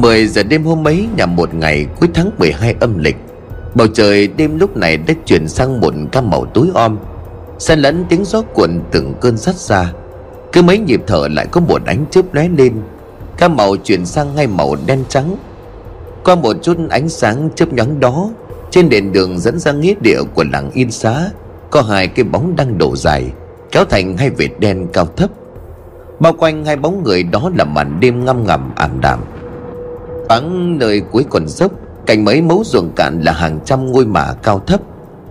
10 giờ đêm hôm ấy nhằm một ngày cuối tháng 12 âm lịch. Bầu trời đêm lúc này đã chuyển sang một cam màu tối om. Xen lẫn tiếng gió cuộn từng cơn sắt xa Cứ mấy nhịp thở lại có một ánh chớp lóe lên. Cam màu chuyển sang ngay màu đen trắng. Qua một chút ánh sáng chớp nhoáng đó, Trên nền đường dẫn ra nghĩa địa của làng Yên Xá, Có hai cái bóng đang đổ dài, Kéo thành hai vệt đen cao thấp. Bao quanh hai bóng người đó là màn đêm ngăm ngầm ảm đạm. Vắng nơi cuối quần dốc Cạnh mấy mấu ruộng cạn là hàng trăm ngôi mả cao thấp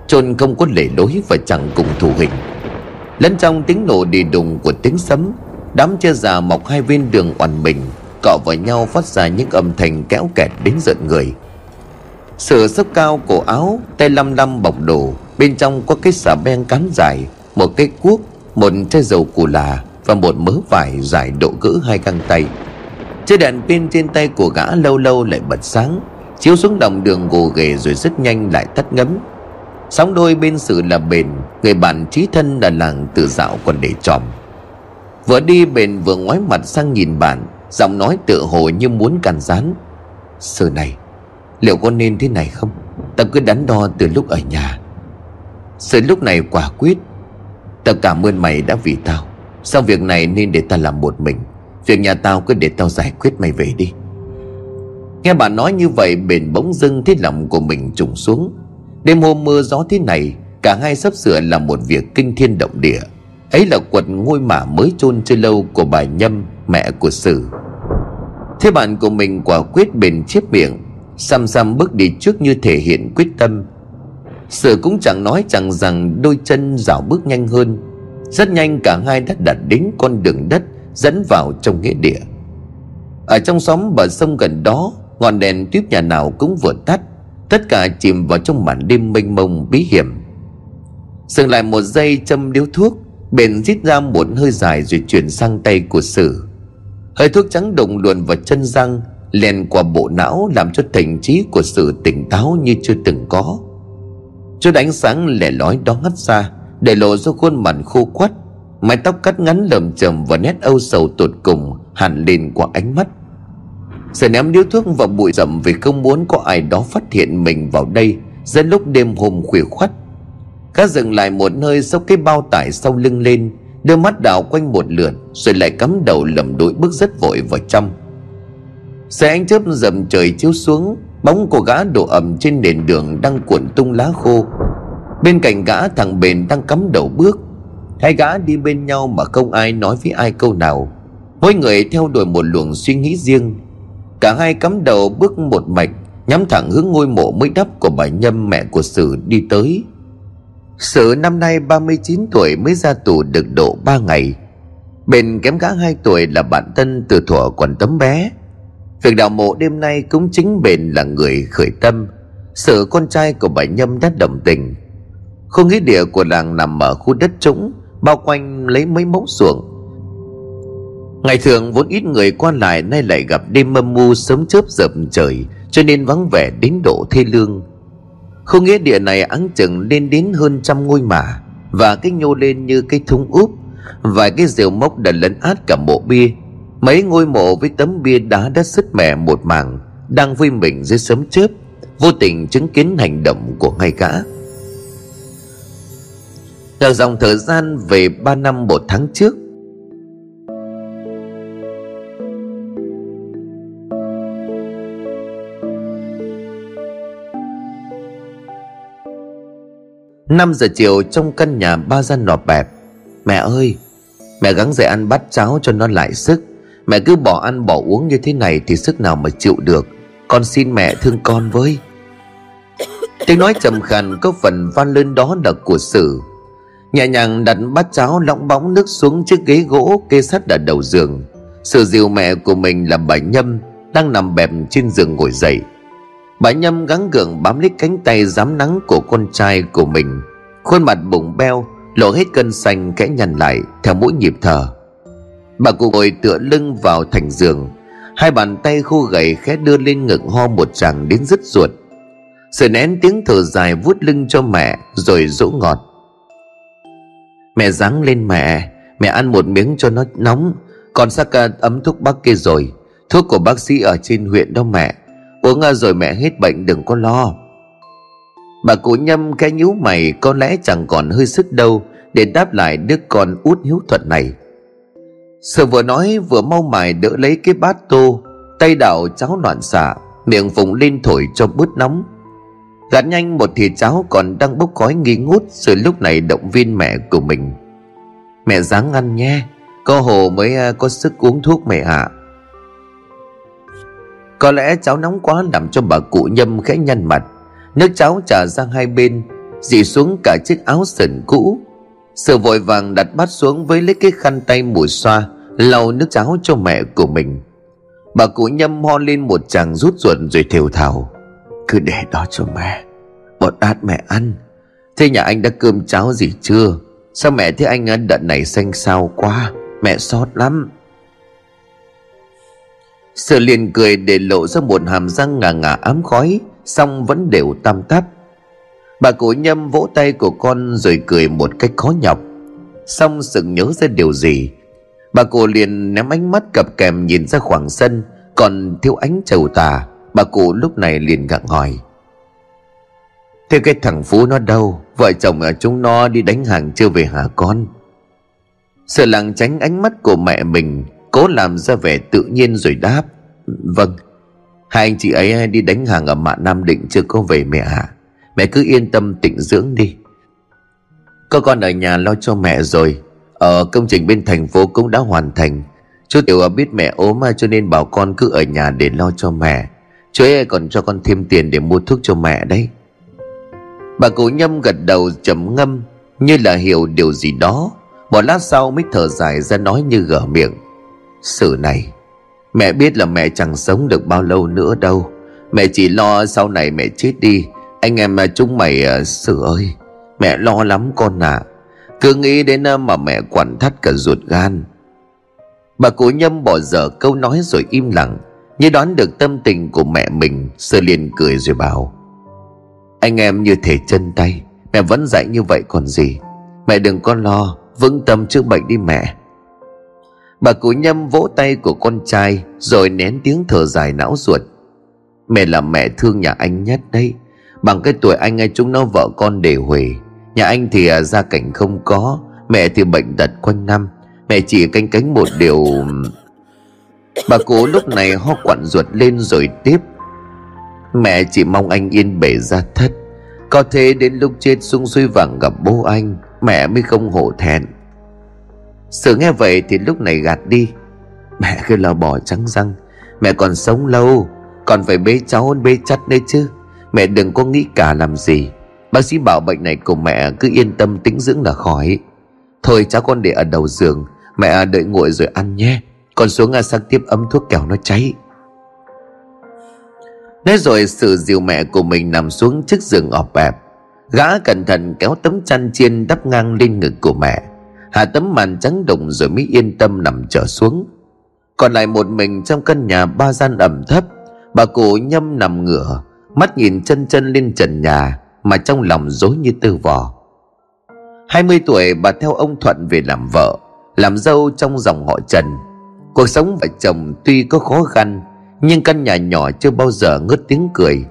chôn không có lề lối và chẳng cùng thủ hình. Lẫn trong tiếng nổ đi đùng của tiếng sấm, đám che già mọc hai bên đường oằn mình, cọ vào nhau phát ra những âm thanh kéo kẹt đến giận người. Sửa sấp cao cổ áo, tay lăm lăm bọc đồ, bên trong có cái xà beng cán dài, một cái cuốc, một chai dầu cù là và một mớ vải dài độ cỡ hai găng tay chiếc đèn pin trên tay của gã lâu lâu lại bật sáng, chiếu xuống đồng đường gồ ghề rồi rất nhanh lại tắt ngấm. Sóng đôi bên sự là bền, người bạn trí thân là làng tự dạo còn để tròm. Vừa đi bền vừa ngoái mặt sang nhìn bạn, giọng nói tự hồ như muốn càn rán. Sự này, liệu có nên thế này không? Tao cứ đắn đo từ lúc ở nhà. Sự lúc này quả quyết. Tao cảm ơn mày đã vì tao. Sau việc này nên để tao làm một mình việc nhà tao cứ để tao giải quyết mày về đi. Nghe bà nói như vậy, bền bỗng dưng thấy lòng của mình trùng xuống. Đêm hôm mưa gió thế này, Cả hai sắp sửa là một việc kinh thiên động địa. Ấy là quật ngôi mả mới chôn chưa lâu của bà Nhâm, Mẹ của Sử. Thế bạn của mình quả quyết bền chiếc miệng, Xăm xăm bước đi trước như thể hiện quyết tâm. Sử cũng chẳng nói chẳng rằng đôi chân dạo bước nhanh hơn. Rất nhanh cả hai đã đặt đến con đường đất Dẫn vào trong nghĩa địa. Ở trong xóm bờ sông gần đó, Ngọn đèn tuyếp nhà nào cũng vừa tắt, Tất cả chìm vào trong màn đêm mênh mông bí hiểm. Dừng lại một giây châm điếu thuốc, Bền rít ra một hơi dài rồi chuyển sang tay của sử. Hơi thuốc trắng đụng luồn vào chân răng, Lèn qua bộ não làm cho thành trí của sự tỉnh táo như chưa từng có. Chút ánh sáng lẻ lói đó ngắt ra, Để lộ ra khuôn mặt khô quắt Mái tóc cắt ngắn lởm chầm và nét âu sầu tột cùng hẳn lên qua ánh mắt. Sẽ ném điếu thuốc vào bụi rậm Vì không muốn có ai đó phát hiện mình vào đây. Dẫn lúc đêm hôm khuya khoắt cá dừng lại một nơi sau cái bao tải sau lưng lên. Đưa mắt đảo quanh một lượt, Rồi lại cắm đầu lầm đuổi bước rất vội vào trong Xe ánh chớp dầm trời chiếu xuống, Bóng của gã đổ ẩm trên nền đường đang cuộn tung lá khô. Bên cạnh gã, thằng bền đang cắm đầu bước. Hai gã đi bên nhau mà không ai nói với ai câu nào. Mỗi người theo đuổi một luồng suy nghĩ riêng. Cả hai cắm đầu bước một mạch, Nhắm thẳng hướng ngôi mộ mới đắp của bà Nhâm mẹ của Sử đi tới. Sử năm nay 39 tuổi mới ra tù được độ 3 ngày. Bên kém gã 2 tuổi là bạn thân từ thuở còn tấm bé. Việc đào mộ đêm nay cũng chính bền là người khởi tâm. Sử con trai của bà Nhâm đã đồng tình. Khu nghĩa địa của làng nằm ở khu đất trũng Bao quanh lấy mấy mẫu ruộng. Ngày thường vốn ít người qua lại, Nay lại gặp đêm mâm mưu sớm chớp dập trời, Cho nên vắng vẻ đến độ thê lương. Khu nghĩa địa này áng chừng lên đến hơn trăm ngôi mả Và cái nhô lên như cái thúng úp. Vài cái rìu mốc đã lấn át cả mộ bia. Mấy ngôi mộ với tấm bia đá đã sứt mẻ một mảng, Đang vui mình dưới sớm chớp. Vô tình chứng kiến hành động của ngay gã. Ngược dòng thời gian về ba năm một tháng trước. Năm giờ chiều trong căn nhà ba gian nọ bẹp, Mẹ ơi, Mẹ gắng dậy ăn bát cháo cho nó lại sức. Mẹ cứ bỏ ăn bỏ uống như thế này Thì sức nào mà chịu được. Con xin mẹ thương con với. Tiếng nói trầm khàn có phần van lên đó là của sử. Nhẹ nhàng đặt bát cháo lỏng bóng nước xuống chiếc ghế gỗ kê sát ở đầu giường. Sự dìu mẹ của mình là bà Nhâm Đang nằm bẹp trên giường ngồi dậy. Bà Nhâm gắng gượng bám lấy cánh tay dám nắng của con trai của mình. Khuôn mặt bụng beo, Lộ hết cân xanh kẽ nhằn lại Theo mỗi nhịp thở. Bà cụ ngồi tựa lưng vào thành giường. Hai bàn tay khô gầy khẽ đưa lên ngực ho một chàng đến rứt ruột. Sự nén tiếng thở dài vuốt lưng cho mẹ Rồi dỗ ngọt. Mẹ ráng lên mẹ. Mẹ ăn một miếng cho nó nóng. Còn sắc à, ấm thuốc bác kia rồi. Thuốc của bác sĩ ở trên huyện đó mẹ. Uống à, rồi mẹ hết bệnh, đừng có lo. Bà cụ nhâm cái nhíu mày, Có lẽ chẳng còn hơi sức đâu, Để đáp lại đứa con út hiếu thuận này. Sự vừa nói, vừa mau mài đỡ lấy cái bát tô. Tay đảo cháo loạn xạ, Miệng vùng lên thổi cho bớt nóng. Gạt nhanh một thìa cháo còn đang bốc khói nghi ngút, Rồi lúc này động viên mẹ của mình. Mẹ dáng ăn nhé Có hồ mới à, có sức uống thuốc mẹ ạ. À. Có lẽ cháo nóng quá làm cho bà cụ nhâm khẽ nhăn mặt. Nước cháo trà ra hai bên, Dì xuống cả chiếc áo sần cũ. Sự vội vàng đặt bát xuống với lấy cái khăn tay mùi xoa, lau nước cháo cho mẹ của mình. Bà cụ nhâm ho lên một chàng rút ruột rồi thều thào. Cứ để đó cho mẹ. Bọn bát mẹ ăn. Thế nhà anh đã cơm cháo gì chưa? Sao mẹ thấy anh ăn đợt này xanh xao quá? Mẹ xót lắm. Sự liền cười để lộ ra một hàm răng ngà ngà ám khói, Xong vẫn đều tam tắp. Bà cụ nhâm vỗ tay của con rồi cười một cách khó nhọc. Xong sự nhớ ra điều gì? Bà cụ liền ném ánh mắt cặp kèm nhìn ra khoảng sân, Còn thiếu ánh trầu tà. Bà cụ lúc này liền gặng hỏi. Thế cái thằng Phú nó đâu? Vợ chồng ở chúng nó đi đánh hàng chưa về hả con? Sợ làng tránh ánh mắt của mẹ mình, Cố làm ra vẻ tự nhiên rồi đáp. Vâng Hai anh chị ấy đi đánh hàng ở mạn Nam Định chưa có về mẹ hả Mẹ cứ yên tâm tịnh dưỡng đi. Có con ở nhà lo cho mẹ rồi. Ở công trình bên thành phố cũng đã hoàn thành. Chú Tiểu biết mẹ ốm cho nên bảo con cứ ở nhà để lo cho mẹ. Chú ấy còn cho con thêm tiền để mua thuốc cho mẹ đấy. Bà cụ nhâm gật đầu trầm ngâm, Như là hiểu điều gì đó. Một lát sau mới thở dài ra nói như gở miệng. Sự này, Mẹ biết là mẹ chẳng sống được bao lâu nữa đâu. Mẹ chỉ lo sau này mẹ chết đi. Anh em mà chúng mày à, Sự ơi, Mẹ lo lắm con ạ. À. Cứ nghĩ đến à, mà mẹ quặn thắt cả ruột gan. Bà cụ nhâm bỏ dở câu nói rồi im lặng. Như đoán được tâm tình của mẹ mình, Sơ liền cười rồi bảo, Anh em như thể chân tay, Mẹ vẫn dạy như vậy còn gì? Mẹ đừng có lo, Vững tâm chữa bệnh đi mẹ. Bà cụ nhâm vỗ tay của con trai, Rồi nén tiếng thở dài não ruột. Mẹ là mẹ thương nhà anh nhất đấy, Bằng cái tuổi anh ấy chúng nó vợ con để huề. Nhà anh thì à, gia cảnh không có, Mẹ thì bệnh tật quanh năm. Mẹ chỉ canh cánh một điều Bà cụ lúc này ho quặn ruột lên rồi tiếp. Mẹ chỉ mong anh yên bể ra thất. Có thế đến lúc chết xuống suối vàng gặp bố anh, Mẹ mới không hổ thẹn. Sự nghe vậy thì lúc này gạt đi. Mẹ cứ lo bỏ trắng răng. Mẹ còn sống lâu, Còn phải bế cháu bế chắt đấy chứ. Mẹ đừng có nghĩ cả làm gì. Bác sĩ bảo bệnh này của mẹ cứ yên tâm tĩnh dưỡng là khỏi. Thôi cháu con để ở đầu giường, Mẹ đợi nguội rồi ăn nhé. Con xuống sang tiếp ấm thuốc kẻo nó cháy. Nói rồi sự dìu mẹ của mình nằm xuống trước giường ọp ẹp Gã cẩn thận kéo tấm chăn chiên đắp ngang lên ngực của mẹ. Hạ tấm màn trắng đụng rồi mới yên tâm nằm trở xuống. Còn lại một mình trong căn nhà ba gian ẩm thấp, Bà cụ nhâm nằm ngửa, Mắt nhìn chân chân lên trần nhà Mà trong lòng dối như tư vò. 20 tuổi, bà theo ông Thuận về làm vợ, Làm dâu trong dòng họ Trần. Cuộc sống vợ chồng tuy có khó khăn, Nhưng căn nhà nhỏ chưa bao giờ ngớt tiếng cười.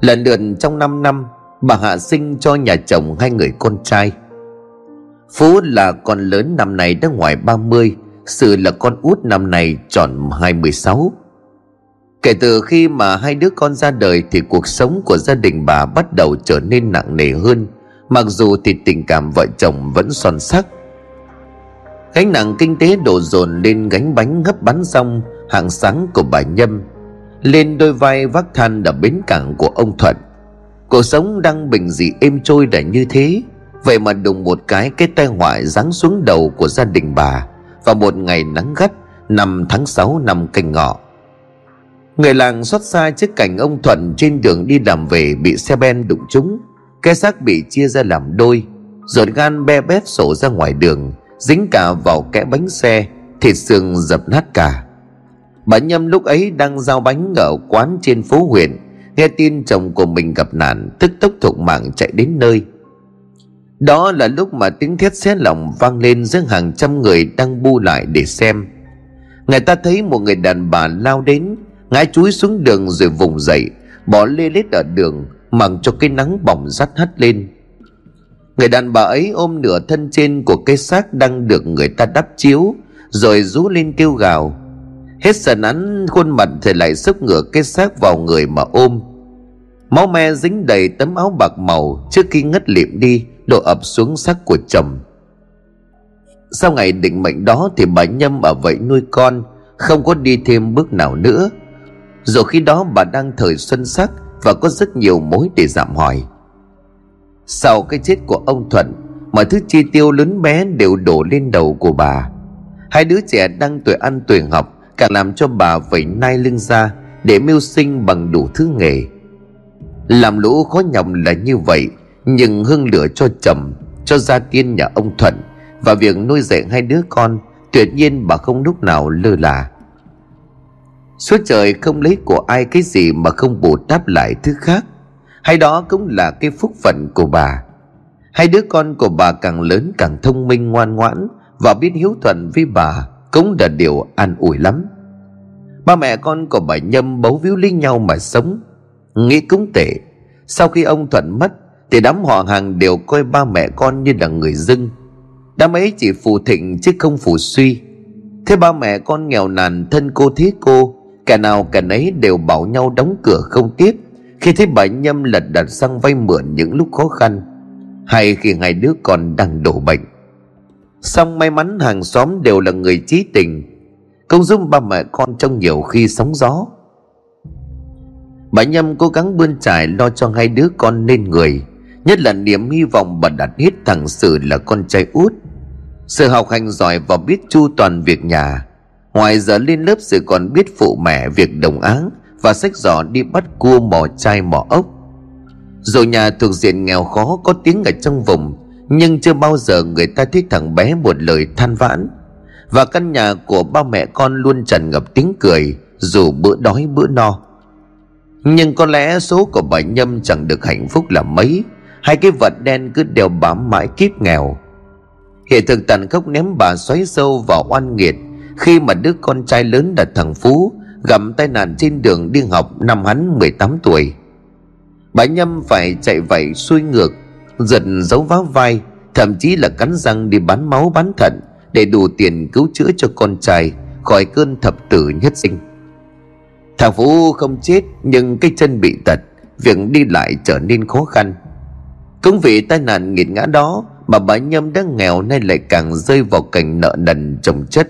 Lần lượt trong 5 năm, Bà hạ sinh cho nhà chồng hai người con trai. Phú là con lớn năm nay đã ngoài 30 Sự là con út năm nay tròn 26 Kể từ khi mà hai đứa con ra đời Thì cuộc sống của gia đình bà bắt đầu trở nên nặng nề hơn, Mặc dù thì tình cảm vợ chồng vẫn son sắc. Gánh nặng kinh tế đổ dồn lên gánh bánh gấp bắn xong Hàng sáng của bà Nhâm Lên đôi vai vác than ở bến cảng của ông Thuận. Cuộc sống đang bình dị êm trôi đã như thế. Vậy mà đùng một cái cái tai họa giáng xuống đầu của gia đình bà Vào một ngày nắng gắt Năm tháng 6 năm canh ngọ. Người làng xót xa trước cảnh ông Thuận trên đường đi làm về bị xe ben đụng trúng, cái xác bị chia ra làm đôi, Ruột gan be bét sổ ra ngoài đường. Dính cả vào kẽ bánh xe, Thịt xương dập nát cả. Bà Nhâm lúc ấy đang giao bánh ở quán trên phố huyện Nghe tin chồng của mình gặp nạn, Tức tốc thục mạng chạy đến nơi. Đó là lúc mà tiếng thét xé lòng vang lên giữa hàng trăm người đang bu lại để xem. Người ta thấy một người đàn bà lao đến, Ngã chúi xuống đường rồi vùng dậy, Bỏ lê lết ở đường, Mặc cho cái nắng bỏng rắt hắt lên. Người đàn bà ấy ôm nửa thân trên của cái xác đang được người ta đắp chiếu, Rồi rú lên kêu gào. Hết sần án, khuôn mặt thì lại sức ngửa cái xác vào người mà ôm. Máu me dính đầy tấm áo bạc màu Trước khi ngất liệm đi, Đổ ập xuống xác của chồng. Sau ngày định mệnh đó Thì bà Nhâm ở vậy nuôi con, Không có đi thêm bước nào nữa. Dù khi đó bà đang thời xuân sắc Và có rất nhiều mối để giảm hỏi. Sau cái chết của ông Thuận, Mọi thứ chi tiêu lớn bé đều đổ lên đầu của bà. Hai đứa trẻ đang tuổi ăn tuổi học Càng làm cho bà phải nai lưng ra Để mưu sinh bằng đủ thứ nghề. Làm lũ khó nhọc là như vậy, Nhưng hương lửa cho chồng Cho gia tiên nhà ông Thuận Và việc nuôi dạy hai đứa con, Tuyệt nhiên bà không lúc nào lơ là. Suốt trời không lấy của ai cái gì Mà không bù đắp lại thứ khác. Hay đó cũng là cái phúc phận của bà. Hai đứa con của bà càng lớn càng thông minh, ngoan ngoãn Và biết hiếu thuận với bà Cũng là điều an ủi lắm. Ba mẹ con của bà Nhâm bấu víu lấy nhau mà sống. Nghĩ cũng tệ. Sau khi ông Thuận mất Thì đám họ hàng đều coi ba mẹ con như là người dưng. Đám ấy chỉ phù thịnh chứ không phù suy. Thế ba mẹ con nghèo nàn thân cô thế cô Cả nào cả nấy đều bảo nhau đóng cửa không tiếp. Khi thấy bà Nhâm lật đặt sang vay mượn những lúc khó khăn, Hay khi hai đứa con đang đổ bệnh. Xong may mắn hàng xóm đều là người trí tình Công giúp ba mẹ con trong nhiều khi sóng gió. Bà Nhâm cố gắng bươn trải lo cho hai đứa con nên người, Nhất là niềm hy vọng bà đặt hết thằng Sử là con trai út. Sự học hành giỏi và biết chu toàn việc nhà, Ngoài giờ lên lớp sự còn biết phụ mẹ việc đồng áng. Và sách giỏ đi bắt cua mò chai mò ốc. Dù nhà thuộc diện nghèo khó có tiếng ở trong vùng, Nhưng chưa bao giờ người ta thấy thằng bé một lời than vãn. Và căn nhà của ba mẹ con luôn tràn ngập tiếng cười, Dù bữa đói bữa no. Nhưng có lẽ số của bà Nhâm chẳng được hạnh phúc là mấy, Hai cái vật đen cứ đeo bám mãi kiếp nghèo. Hiện thực tàn khốc ném bà xoáy sâu vào oan nghiệt Khi mà đứa con trai lớn là thằng Phú Gặp tai nạn trên đường đi học năm hắn 18 tuổi. Bà Nhâm phải chạy vậy xuôi ngược, Giật dấu vá vai, Thậm chí là cắn răng đi bán máu bán thận Để đủ tiền cứu chữa cho con trai Khỏi cơn thập tử nhất sinh. Thằng Phú không chết, nhưng cái chân bị tật, Việc đi lại trở nên khó khăn. Cũng vì tai nạn nghiệt ngã đó Mà bà Nhâm đã nghèo nay lại càng rơi vào cảnh nợ nần chồng chất.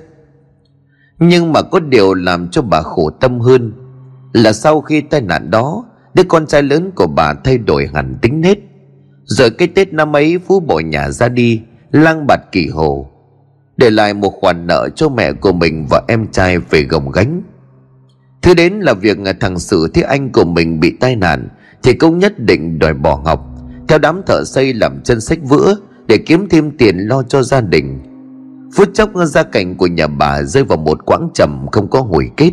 Nhưng mà có điều làm cho bà khổ tâm hơn Là sau khi tai nạn đó, Đứa con trai lớn của bà thay đổi hẳn tính nết. Rồi cái Tết năm ấy, Phú bỏ nhà ra đi, Lang bạt kỳ hồ, Để lại một khoản nợ cho mẹ của mình và em trai về gồng gánh. Thứ đến là việc thằng Sử thấy anh của mình bị tai nạn Thì cũng nhất định đòi bỏ học, Theo đám thợ xây làm chân sách vữa Để kiếm thêm tiền lo cho gia đình. Phút chốc gia cảnh của nhà bà rơi vào một quãng trầm không có hồi kết.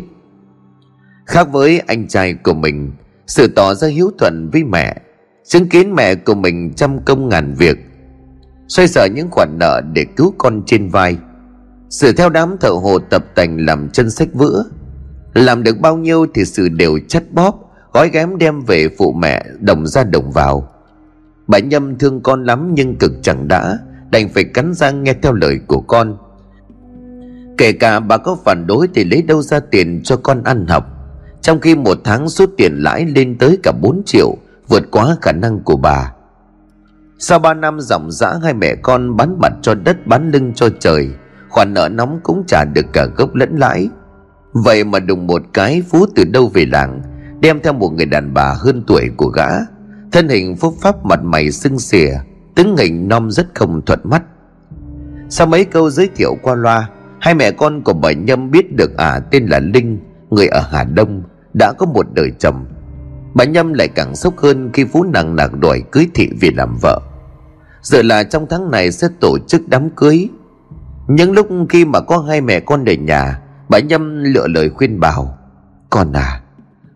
Khác với anh trai của mình, Sự tỏ ra hiếu thuận với mẹ, Chứng kiến mẹ của mình trăm công ngàn việc, Xoay sở những khoản nợ để cứu con trên vai. Sự theo đám thợ hồ tập tành làm chân sách vữa, làm được bao nhiêu thì sự đều chất bóp, Gói ghém đem về phụ mẹ Đồng ra đồng vào. Bà Nhâm thương con lắm nhưng cực chẳng đã. Đành phải cắn răng nghe theo lời của con. Kể cả bà có phản đối Thì lấy đâu ra tiền cho con ăn học. Trong khi một tháng số tiền lãi lên tới cả 4 triệu, Vượt quá khả năng của bà. Sau 3 năm dòng dã hai mẹ con bán mặt cho đất, bán lưng cho trời. Khoản nợ nóng cũng trả được cả gốc lẫn lãi. Vậy mà đùng một cái, Phú từ đâu về làng, Đem theo một người đàn bà hơn tuổi của gã. Thân hình phúc pháp mặt mày sưng xỉa Tướng hình non rất không thuận mắt. Sau mấy câu giới thiệu qua loa, Hai mẹ con của bà Nhâm biết được à tên là Linh, Người ở Hà Đông, Đã có một đời chồng. Bà Nhâm lại càng sốc hơn khi Phú nặng nàng đòi cưới thị vì làm vợ. Giờ là trong tháng này sẽ tổ chức đám cưới. Những lúc khi mà có hai mẹ con ở nhà, Bà Nhâm lựa lời khuyên bảo, Con à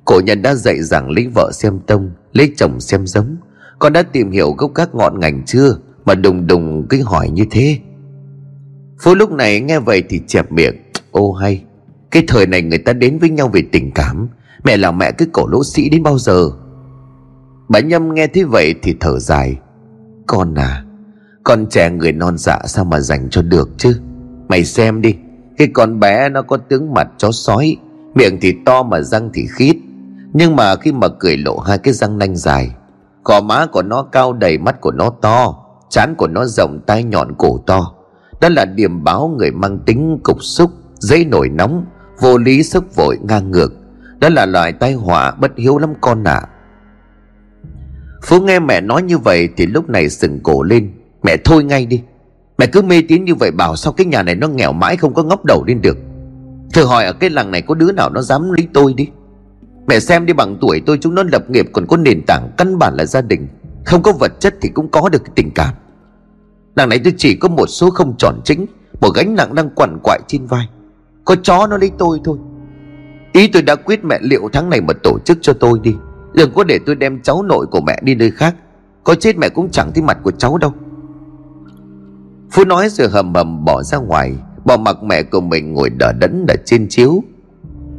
Cổ nhân đã dạy rằng lấy vợ xem tông, Lấy chồng xem giống. Con đã tìm hiểu gốc các ngọn ngành chưa Mà đùng đùng cứ hỏi như thế. Phú lúc này nghe vậy thì chẹp miệng, Ô hay, Cái thời này người ta đến với nhau về tình cảm, Mẹ là mẹ cái cổ lỗ sĩ đến bao giờ? Bà Nhâm nghe thế vậy thì thở dài, Con à Con trẻ người non dạ sao mà dành cho được chứ? Mày xem đi, Cái con bé nó có tướng mặt chó sói, Miệng thì to mà răng thì khít, Nhưng mà khi mà cười lộ hai cái răng nanh dài cỏ má của nó cao đầy mắt của nó to Chán của nó rộng, tai nhọn cổ to. Đó là điểm báo người mang tính cục xúc Dây nổi nóng, Vô lý sức vội ngang ngược. Đó là loại tai họa bất hiếu lắm con ạ. À. Phú nghe mẹ nói như vậy Thì lúc này sừng cổ lên. Mẹ thôi ngay đi. Mẹ cứ mê tín như vậy bảo sao cái nhà này nó nghèo mãi không có ngóc đầu lên được. Thử hỏi ở cái làng này có đứa nào nó dám lấy tôi đi? Mẹ xem đi bằng tuổi tôi chúng nó lập nghiệp còn có nền tảng căn bản là gia đình. Không có vật chất thì cũng có được cái tình cảm. Đằng này tôi chỉ có một số không tròn chính, Một gánh nặng đang quằn quại trên vai. Có chó nó lấy tôi thôi. Ý tôi đã quyết mẹ liệu tháng này mà tổ chức cho tôi đi. Đừng có để tôi đem cháu nội của mẹ đi nơi khác. Có chết mẹ cũng chẳng thấy mặt của cháu đâu. Phú nói rồi hầm hầm bỏ ra ngoài, Bỏ mặc mẹ của mình ngồi đỡ đẫn ở trên chiếu.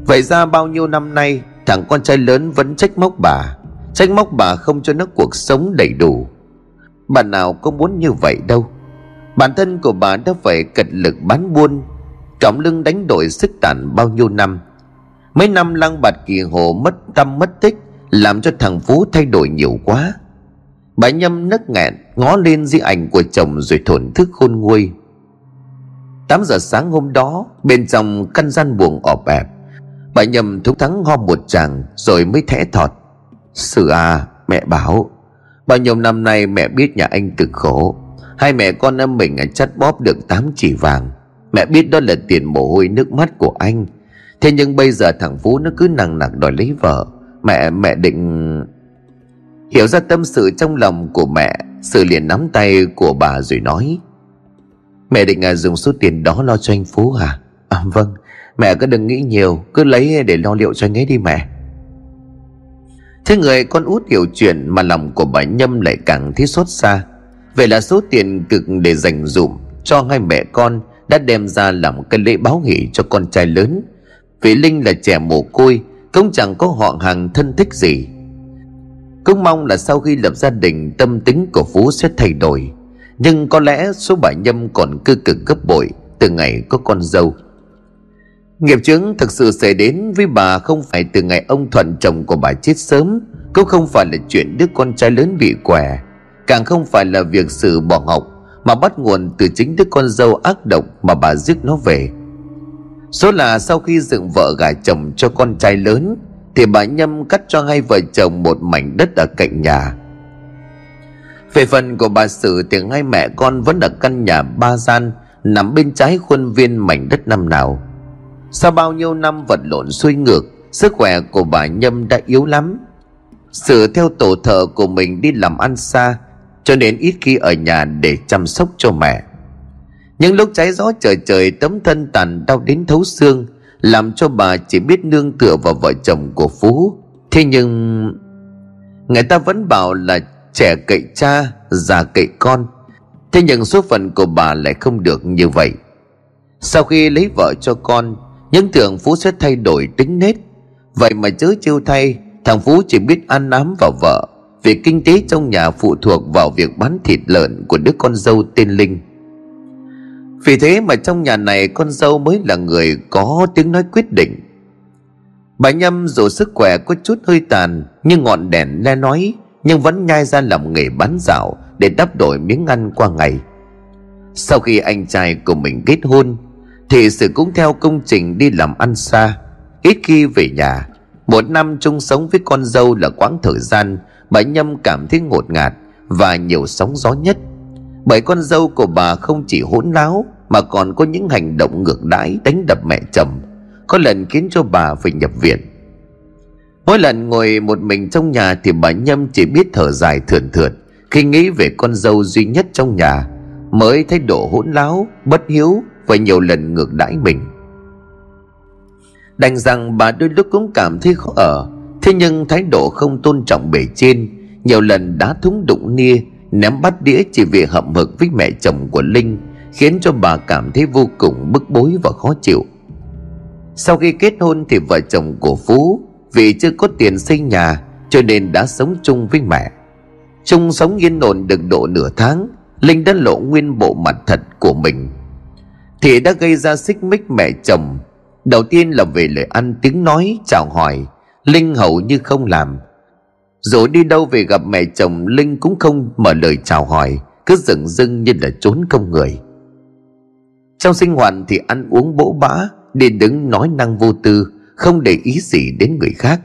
Vậy ra bao nhiêu năm nay Thằng con trai lớn vẫn trách móc bà, Trách móc bà không cho nó cuộc sống đầy đủ. Bà nào có muốn như vậy đâu. Bản thân của bà đã phải cật lực bán buôn Trọng lưng đánh đổi sức tàn bao nhiêu năm. Mấy năm lăng bạt kỳ hồ mất tâm mất tích Làm cho thằng Phú thay đổi nhiều quá. Bà Nhâm nấc nghẹn, Ngó lên di ảnh của chồng rồi thổn thức khôn nguôi. 8 giờ sáng hôm đó, Bên trong căn gian buồng ọp ẹp Bà nhầm thúc thắng ho một chàng Rồi mới thẽ thọt. Sự à mẹ bảo Bao nhiêu năm nay mẹ biết nhà anh cực khổ. Hai mẹ con em mình à, chắt bóp được tám chỉ vàng. Mẹ biết đó là tiền mồ hôi nước mắt của anh. Thế nhưng bây giờ thằng Phú nó cứ nặng nặc đòi lấy vợ. Mẹ mẹ định Hiểu ra tâm sự trong lòng của mẹ Sự liền nắm tay của bà rồi nói. Mẹ định à, dùng số tiền đó lo cho anh Phú hả? À vâng. Mẹ cứ đừng nghĩ nhiều, Cứ lấy để lo liệu cho anh ấy đi mẹ. Thế người con út hiểu chuyện Mà lòng của bà Nhâm lại càng thấy xót xa. Vậy là số tiền cực để dành dụm Cho hai mẹ con Đã đem ra làm cái lễ báo hỷ cho con trai lớn. Vì Linh là trẻ mồ côi, Cũng chẳng có họ hàng thân thích gì. Cũng mong là sau khi lập gia đình, Tâm tính của Phú sẽ thay đổi. Nhưng có lẽ số bà Nhâm còn cư cực gấp bội Từ ngày có con dâu. Nghiệp chứng thực sự xảy đến với bà không phải từ ngày ông Thuận chồng của bà chết sớm, Cũng không phải là chuyện đứa con trai lớn bị què, Càng không phải là việc sự bỏ học Mà bắt nguồn từ chính đứa con dâu ác độc mà bà giết nó về. Số là sau khi dựng vợ gả chồng cho con trai lớn, Thì bà Nhâm cắt cho hai vợ chồng một mảnh đất ở cạnh nhà. Về phần của bà Sử thì hai mẹ con vẫn ở căn nhà ba gian Nằm bên trái khuôn viên mảnh đất năm nào sau bao nhiêu năm vật lộn xuôi ngược Sức khỏe của bà Nhâm đã yếu lắm. Sự theo tổ thợ của mình đi làm ăn xa Cho nên ít khi ở nhà để chăm sóc cho mẹ. Những lúc cháy gió trời trời tấm thân tàn đau đến thấu xương Làm cho bà chỉ biết nương tựa vào vợ chồng của Phú. Thế nhưng Người ta vẫn bảo là trẻ cậy cha, già cậy con. Thế nhưng số phận của bà lại không được như vậy. Sau khi lấy vợ cho con những tưởng Phú sẽ thay đổi tính nết. Vậy mà chớ chiêu thay, Thằng Phú chỉ biết ăn nắm vào vợ. Việc kinh tế trong nhà phụ thuộc vào việc bán thịt lợn của đứa con dâu tên Linh. Vì thế mà trong nhà này con dâu mới là người có tiếng nói quyết định. Bà Nhâm dù sức khỏe có chút hơi tàn, Nhưng ngọn đèn le nói Nhưng vẫn nhai ra làm nghề bán dạo Để đắp đổi miếng ăn qua ngày. Sau khi anh trai của mình kết hôn thì sự cũng theo công trình đi làm ăn xa. Ít khi về nhà, một năm chung sống với con dâu là quãng thời gian bà nhâm cảm thấy ngột ngạt và nhiều sóng gió nhất. Bởi con dâu của bà không chỉ hỗn láo mà còn có những hành động ngược đãi đánh đập mẹ chồng, có lần khiến cho bà phải nhập viện. Mỗi lần ngồi một mình trong nhà thì bà nhâm chỉ biết thở dài thườn thượt khi nghĩ về con dâu duy nhất trong nhà, mới thấy độ hỗn láo, bất hiếu và nhiều lần ngược đãi mình. Đành rằng bà đôi lúc cũng cảm thấy khó ở, thế nhưng thái độ không tôn trọng bề trên, nhiều lần đá thúng đụng nia, ném bát đĩa chỉ vì hậm hực với mẹ chồng của linh, khiến cho bà cảm thấy vô cùng bức bối và khó chịu. Sau khi kết hôn thì vợ chồng của Phú, Vì chưa có tiền xây nhà, Cho nên đã sống chung với mẹ. Chung sống yên ổn được độ nửa tháng, Linh đã lộ nguyên bộ mặt thật của mình. Thì đã gây ra xích mích mẹ chồng. Đầu tiên là về lời ăn tiếng nói, chào hỏi. Linh hầu như không làm. Dù đi đâu về gặp mẹ chồng, Linh cũng không mở lời chào hỏi. Cứ dừng dưng như là trốn công người. Trong sinh hoạt thì ăn uống bỗ bã, Đi đứng nói năng vô tư, Không để ý gì đến người khác.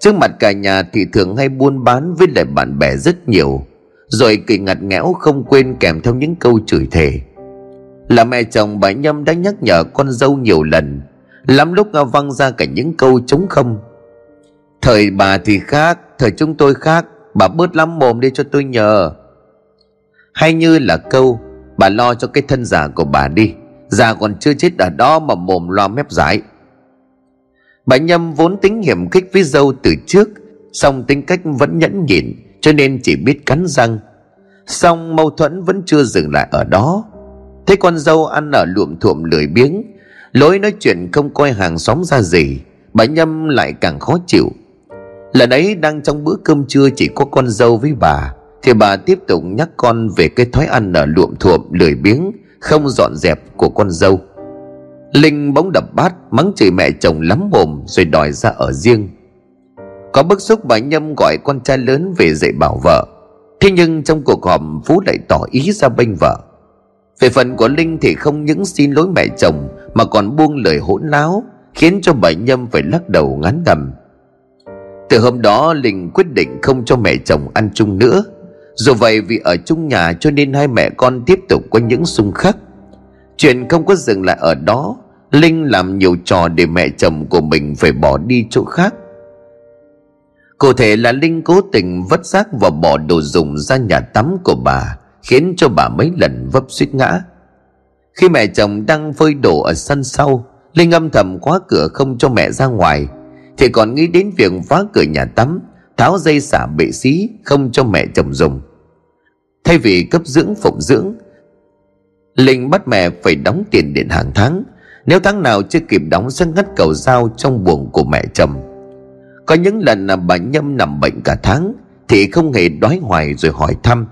Trước mặt cả nhà thì thường hay buôn bán với lại bạn bè rất nhiều. Rồi kỳ ngặt nghẽo không quên kèm theo những câu chửi thề. Là mẹ chồng bà Nhâm đã nhắc nhở con dâu nhiều lần. Lắm lúc văng ra cả những câu chống không. Thời bà thì khác, Thời chúng tôi khác. Bà bớt lắm mồm đi cho tôi nhờ. Hay như là câu, Bà lo cho cái thân già của bà đi. Già còn chưa chết ở đó mà mồm lo mép dãi. Bà Nhâm vốn tính hiểm khích với dâu từ trước, song tính cách vẫn nhẫn nhịn, Cho nên chỉ biết cắn răng. Song mâu thuẫn vẫn chưa dừng lại ở đó. Thấy con dâu ăn ở luộm thuộm lười biếng. Lối nói chuyện không coi hàng xóm ra gì, Bà Nhâm lại càng khó chịu. Lần ấy đang trong bữa cơm trưa chỉ có con dâu với bà, Thì bà tiếp tục nhắc con về cái thói ăn ở luộm thuộm lười biếng, Không dọn dẹp của con dâu. Linh bỗng đập bát, mắng chửi mẹ chồng lắm mồm rồi đòi ra ở riêng. Có bức xúc bà Nhâm gọi con trai lớn về dạy bảo vợ. Thế nhưng trong cuộc họp, Phú lại tỏ ý ra bênh vợ. Về phần của Linh thì không những xin lỗi mẹ chồng, Mà còn buông lời hỗn láo, Khiến cho bà Nhâm phải lắc đầu ngán ngầm Từ hôm đó, Linh quyết định không cho mẹ chồng ăn chung nữa. Dù vậy, vì ở chung nhà cho nên hai mẹ con tiếp tục có những xung khắc. Chuyện không có dừng lại ở đó, Linh làm nhiều trò để mẹ chồng của mình phải bỏ đi chỗ khác. Cụ thể là Linh cố tình vất xác và bỏ đồ dùng ra nhà tắm của bà. Khiến cho bà mấy lần vấp suýt ngã. Khi mẹ chồng đang phơi đồ ở sân sau, Linh âm thầm khóa cửa không cho mẹ ra ngoài. Thì còn nghĩ đến việc phá cửa nhà tắm, Tháo dây xả bệ xí không cho mẹ chồng dùng. Thay vì cấp dưỡng phụng dưỡng, Linh bắt mẹ phải đóng tiền điện hàng tháng. Nếu tháng nào chưa kịp đóng sẽ ngắt cầu dao trong buồng của mẹ chồng. Có những lần là bà Nhâm nằm bệnh cả tháng, Thì không hề đói hoài rồi hỏi thăm.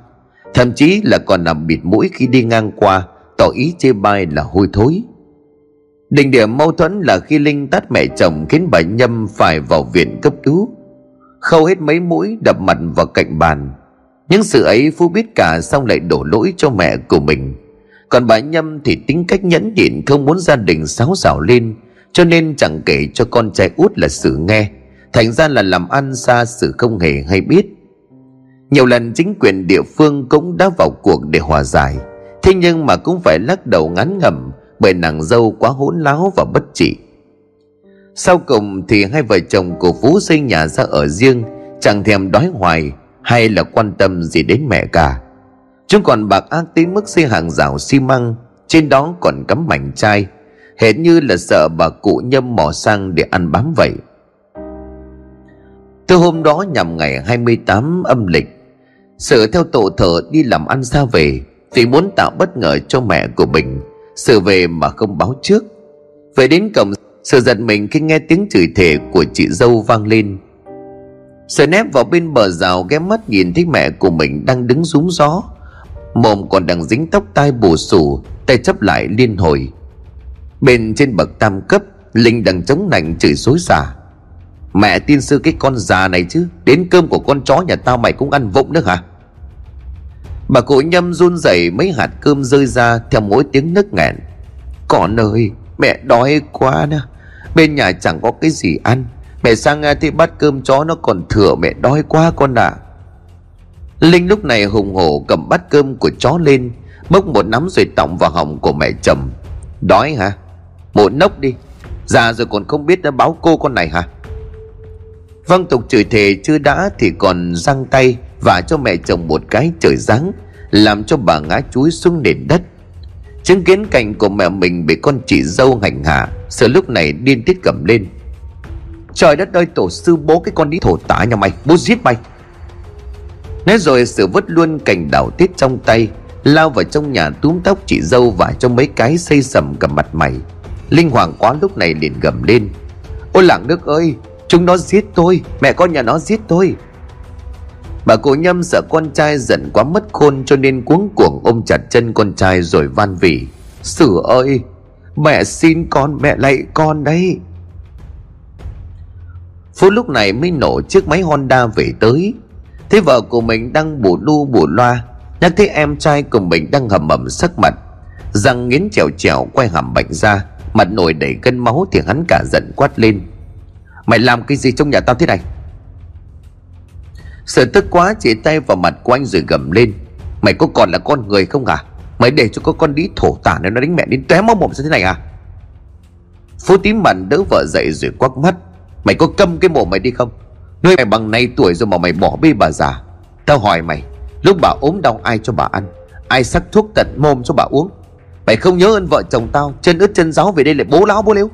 Thậm chí là còn nằm bịt mũi khi đi ngang qua, Tỏ ý chê bai là hôi thối. Đỉnh điểm mâu thuẫn là khi Linh tát mẹ chồng Khiến bà Nhâm phải vào viện cấp cứu. Khâu hết mấy mũi, đập mặt vào cạnh bàn. Những sự ấy Phú biết cả Xong lại đổ lỗi cho mẹ của mình. Còn bà Nhâm thì tính cách nhẫn nhịn, Không muốn gia đình xáo xảo lên, Cho nên chẳng kể cho con trai út là sự nghe. Thành ra là làm ăn xa sự không hề hay biết. Nhiều lần chính quyền địa phương cũng đã vào cuộc để hòa giải. Thế nhưng mà cũng phải lắc đầu ngắn ngẩm Bởi nàng dâu quá hỗn láo và bất trị. Sau cùng thì hai vợ chồng của Phú xây nhà ra ở riêng, Chẳng thèm đói hoài Hay là quan tâm gì đến mẹ cả. Chúng còn bạc ác đến mức xây hàng rào xi măng, Trên đó còn cắm mảnh chai. Hệt như là sợ bà cụ nhâm mò sang để ăn bám vậy. Từ hôm đó nhằm ngày 28 âm lịch sự theo tổ thợ đi làm ăn xa về, Vì muốn tạo bất ngờ cho mẹ của mình. Sự về mà không báo trước. Về đến cổng, Sự giật mình khi nghe tiếng chửi thề của chị dâu vang lên. Sự nép vào bên bờ rào ghé mắt nhìn thấy mẹ của mình đang đứng rúng gió. Mồm còn đang dính tóc tai bù xù, Tay chấp lại liên hồi. Bên trên bậc tam cấp Linh đang chống nạnh chửi xối xả. Mẹ tin sư cái con già này chứ, Đến cơm của con chó nhà tao mày cũng ăn vụng nữa hả? Bà cụ nhâm run rẩy mấy hạt cơm rơi ra Theo mỗi tiếng nức nghẹn. Con ơi, mẹ đói quá nè. Bên nhà chẳng có cái gì ăn. Mẹ sang thì bát cơm chó nó còn thừa, Mẹ đói quá con ạ. À. Linh lúc này hùng hổ cầm bát cơm của chó lên bốc một nắm rồi tọng vào họng của mẹ chồng. Đói hả? Một nốc đi. Già rồi còn không biết đã báo cô con này hả? Vâng tục chửi thề chưa đã Thì còn răng tay. Và cho mẹ chồng một cái trời giáng, Làm cho bà ngã chuối xuống nền đất. Chứng kiến cảnh của mẹ mình Bị con chị dâu hành hạ Sợ lúc này điên tiết cầm lên. Trời đất ơi, tổ sư bố cái con đi thổ tả nhà mày, Bố giết mày. Nói rồi sự vứt luôn cành đào tiết trong tay, Lao vào trong nhà túm tóc chị dâu Và cho mấy cái xây sầm cả mặt mày. Linh hoàng quá lúc này liền gầm lên. Ôi làng đức ơi, Chúng nó giết tôi, Mẹ con nhà nó giết tôi. Bà cụ nhâm sợ con trai giận quá mất khôn Cho nên cuống cuồng ôm chặt chân con trai rồi van vỉ. Sử ơi, Mẹ xin con, mẹ lạy con đấy. Phú lúc này mới nổ chiếc máy Honda về tới. Thấy vợ của mình đang bù lu bù loa, Nhắc thấy em trai của mình đang hầm hầm sắc mặt. Răng nghiến trèo trèo quay hàm bệnh ra, Mặt nổi đầy cân máu thì hắn cả giận quát lên. Mày làm cái gì trong nhà tao thế này? Sợ tức quá, chỉ tay vào mặt của anh rồi gầm lên. Mày có còn là con người không à Mày để cho có con đĩ thổ tả này nó đánh mẹ đến té máu mồm ra thế này à Phú tím mặt đỡ vợ dậy rồi quắc mắt. Mày có câm cái mồm mày đi không? Nuôi mày bằng nay tuổi rồi mà mày bỏ bê bà già. Tao hỏi mày, Lúc bà ốm đau ai cho bà ăn? Ai sắc thuốc tận mồm cho bà uống? Mày không nhớ ơn vợ chồng tao, Chân ướt chân giáo về đây lại bố láo bố liếu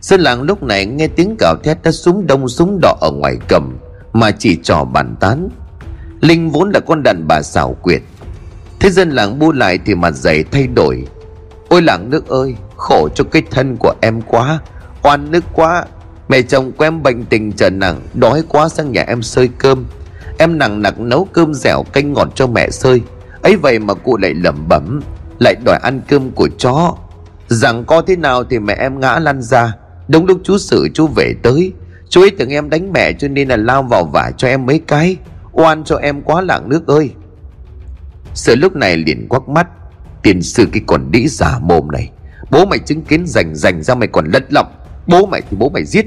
Sơn làng lúc này nghe tiếng cào thét đã súng đông súng đỏ ở ngoài cầm. Mà chỉ trò bàn tán. Linh vốn là con đàn bà xảo quyệt. Thế dân làng bu lại thì mặt dày thay đổi. Ôi làng nước ơi, Khổ cho cái thân của em quá. Oan nước quá. Mẹ chồng của em bệnh tình trở nặng, Đói quá sang nhà em sơi cơm. Em nặng nặc nấu cơm dẻo canh ngọt cho mẹ sơi. Ấy vậy mà cụ lại lẩm bẩm, lại đòi ăn cơm của chó. Rằng có thế nào thì mẹ em ngã lăn ra. Đúng lúc chú xử chú về tới chú ấy tưởng em đánh mẹ cho nên là lao vào vả cho em mấy cái. Oan cho em quá lạng nước ơi. Sợ lúc này liền quắc mắt. Tiền sư cái còn đĩ giả mồm này. Bố mày chứng kiến rành rành ra mày còn lật lọng. Bố mày thì bố mày giết.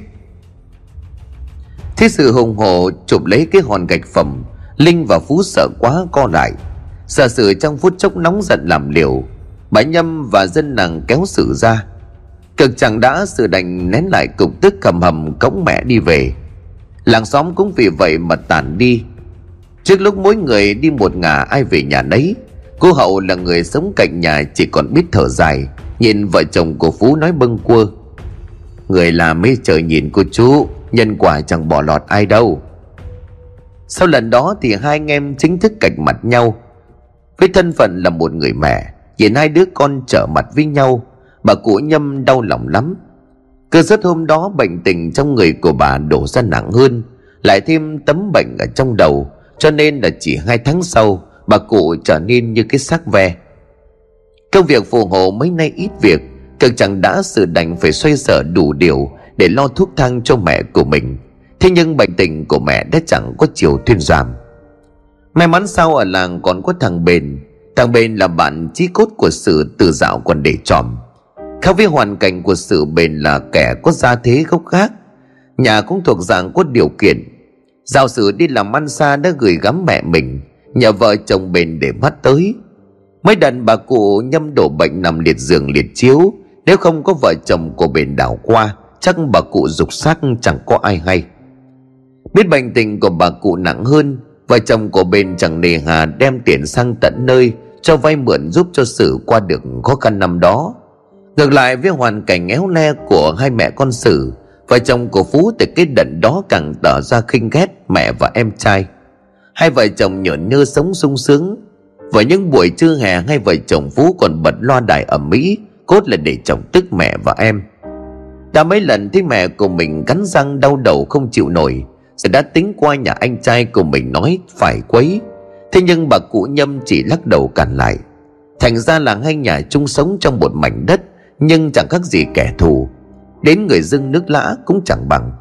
Thế sự hùng hổ chụp lấy cái hòn gạch phẩm. Linh và phú sợ quá co lại. Sợ sự trong phút chốc nóng giận làm liều Bà Nhâm và dân nàng kéo sự ra. Cực chẳng đã, sự đành nén lại cục tức cầm hầm cống mẹ đi về. Làng xóm cũng vì vậy mà tản đi. Trước lúc mỗi người đi một ngả, ai về nhà nấy? Cô Hậu là người sống cạnh nhà, chỉ còn biết thở dài, Nhìn vợ chồng của Phú nói bâng quơ. Người làm mê trời nhìn cô chú, Nhân quả chẳng bỏ lọt ai đâu. Sau lần đó thì hai anh em chính thức cạnh mặt nhau. Với thân phận là một người mẹ Nhìn hai đứa con trở mặt với nhau. Bà cụ nhâm đau lòng lắm. Cơ rất hôm đó bệnh tình trong người của bà đổ ra nặng hơn, Lại thêm tấm bệnh ở trong đầu, Cho nên là chỉ hai tháng sau, Bà cụ trở nên như cái xác ve. Công việc phù hộ mấy nay ít việc Cực chẳng đã sự đành phải xoay sở đủ điều Để lo thuốc thang cho mẹ của mình. Thế nhưng bệnh tình của mẹ đã chẳng có chiều thuyên giảm. May mắn sau ở làng còn có thằng Bền. Thằng Bền là bạn chí cốt của sự từ dạo còn để tròm. Khác với hoàn cảnh của sự Bền là kẻ có gia thế gốc khác Nhà cũng thuộc dạng có điều kiện. Giao sử đi làm ăn xa đã gửi gắm mẹ mình, Nhờ vợ chồng Bền để mắt tới. Mấy đàn bà cụ nhâm đổ bệnh nằm liệt giường liệt chiếu, Nếu không có vợ chồng của Bền đảo qua, Chắc bà cụ dục xác chẳng có ai hay. Biết bệnh tình của bà cụ nặng hơn, Vợ chồng của bền chẳng nề hà đem tiền sang tận nơi, Cho vay mượn giúp cho sự qua được khó khăn năm đó. Ngược lại với hoàn cảnh éo le của hai mẹ con Sử, Vợ chồng của Phú từ cái đận đó càng tỏ ra khinh ghét mẹ và em trai. Hai vợ chồng nhởn nhơ sống sung sướng. Vào những buổi trưa hè, hai vợ chồng Phú còn bật loa đài ở Mỹ Cốt là để chồng tức mẹ và em. Đã mấy lần thấy mẹ của mình cắn răng đau đầu không chịu nổi, sẽ đã tính qua nhà anh trai của mình nói phải quấy. Thế nhưng bà cụ nhâm chỉ lắc đầu cản lại. Thành ra là hai nhà chung sống trong một mảnh đất nhưng chẳng khác gì kẻ thù. Đến người dưng nước lã cũng chẳng bằng.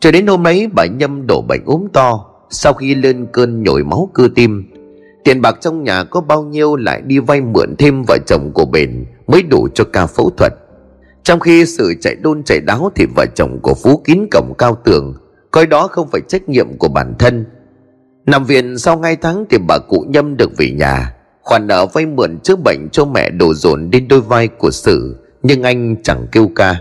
Cho đến hôm ấy, bà nhâm đổ bệnh ốm to. Sau khi lên cơn nhồi máu cơ tim, Tiền bạc trong nhà có bao nhiêu lại đi vay mượn thêm vợ chồng của bền Mới đủ cho ca phẫu thuật. Trong khi sự chạy đôn chạy đáo Thì vợ chồng của Phú kín cổng cao tường, coi đó không phải trách nhiệm của bản thân. Nằm viện sau hai tháng thì bà cụ nhâm được về nhà khoản nợ vay mượn chữa bệnh cho mẹ đổ dồn đến đôi vai của sử, nhưng anh chẳng kêu ca.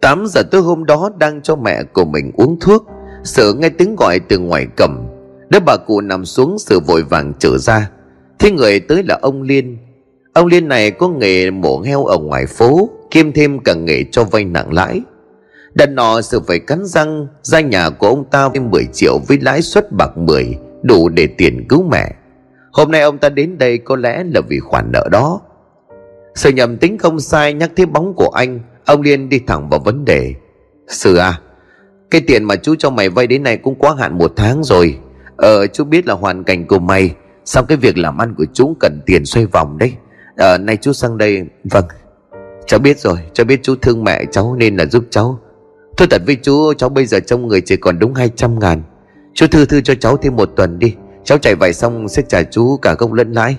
8 giờ tối hôm đó đang cho mẹ của mình uống thuốc Sự nghe tiếng gọi từ ngoài cầm Đứa bà cụ nằm xuống sự vội vàng trở ra. Thế người tới là ông Liên. Ông Liên này có nghề mổ heo ở ngoài phố, Kiêm thêm cả nghề cho vay nặng lãi. Đàn nọ sự phải cắn răng, ra nhà của ông ta với 10 triệu với lãi suất bạc 10 đủ để tiền cứu mẹ. Hôm nay ông ta đến đây có lẽ là vì khoản nợ đó. Sự nhầm tính không sai nhắc thấy bóng của anh, Ông Liên đi thẳng vào vấn đề. Sư à Cái tiền mà chú cho mày vay đến nay cũng quá hạn một tháng rồi. Ờ chú biết là hoàn cảnh của mày, Sao cái việc làm ăn của chú cần tiền xoay vòng đấy? Ờ nay chú sang đây Vâng. Cháu biết rồi Cháu biết chú thương mẹ cháu nên là giúp cháu. Thôi thật với chú, Cháu bây giờ trong người chỉ còn đúng 200 ngàn. Chú thư thư cho cháu thêm một tuần đi. Cháu chạy vậy xong sẽ trả chú cả gốc lẫn lãi.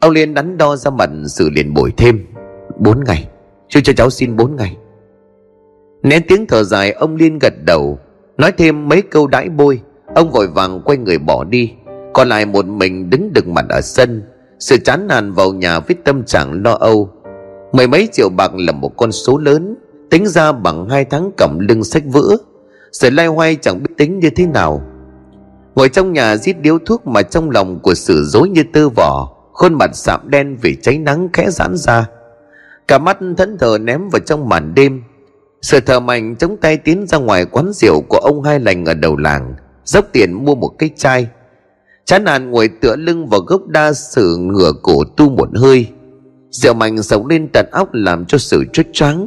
Ông Liên đắn đo ra mặt xử liền bồi thêm. Bốn ngày. Chú cho cháu xin bốn ngày. Nén tiếng thở dài, ông Liên gật đầu. Nói thêm mấy câu đãi bôi. Ông vội vàng quay người bỏ đi. Còn lại một mình đứng đực mặt ở sân. Sự chán nản vào nhà với tâm trạng lo âu. Mười mấy triệu bạc là một con số lớn, Tính ra bằng hai tháng cầm lưng sách vữa. Sự lai hoay chẳng biết tính như thế nào. Ngồi trong nhà giết điếu thuốc mà trong lòng của sự dối như tơ vỏ Khuôn mặt sạm đen vì cháy nắng khẽ giãn ra. Cả mắt thẫn thờ ném vào trong màn đêm. Sự thờ mạnh chống tay tiến ra ngoài quán rượu của ông hai lành ở đầu làng, Dốc tiền mua một cái chai. Chán nản ngồi tựa lưng vào gốc đa sử ngửa cổ tu một hơi. Rượu mạnh sống lên tận óc làm cho sự trất trắng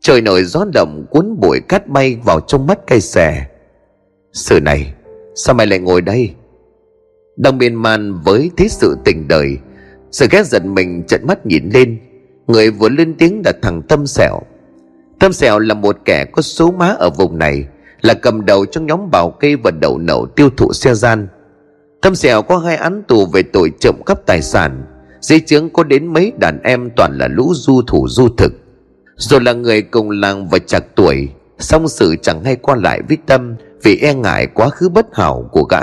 Trời nổi gió động cuốn bụi cát bay vào trong mắt cây xẻ Sự này Sao mày lại ngồi đây? Đang miên man với thế sự tình đời, Sự ghét giận mình trận mắt nhìn lên. Người vừa lên tiếng là thằng Tâm Sẹo. Tâm Sẹo là một kẻ có số má ở vùng này, Là cầm đầu trong nhóm bảo kê và đầu nậu tiêu thụ xe gian. Tâm Sẹo có hai án tù về tội trộm cắp tài sản. Dưới chứng có đến mấy đàn em toàn là lũ du thủ du thực. Rồi là người cùng làng và chặt tuổi, Song sự chẳng hay qua lại với Tâm vì e ngại quá khứ bất hảo của gã.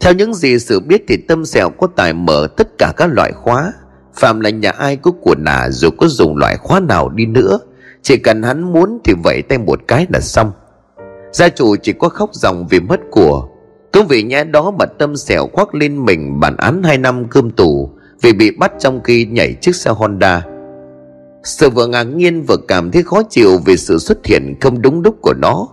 Theo những gì sự biết thì Tâm Sẹo có tài mở tất cả các loại khóa Phạm là nhà ai có của nà dù có dùng loại khóa nào đi nữa, Chỉ cần hắn muốn thì vẫy tay một cái là xong. Gia chủ chỉ có khóc dòng vì mất của, Cũng vì nhẽ đó mà tâm sẹo khoác lên mình bản án 2 năm cơm tù, Vì bị bắt trong khi nhảy chiếc xe Honda. Sự vừa ngạc nhiên vừa cảm thấy khó chịu Vì sự xuất hiện không đúng đúc của nó.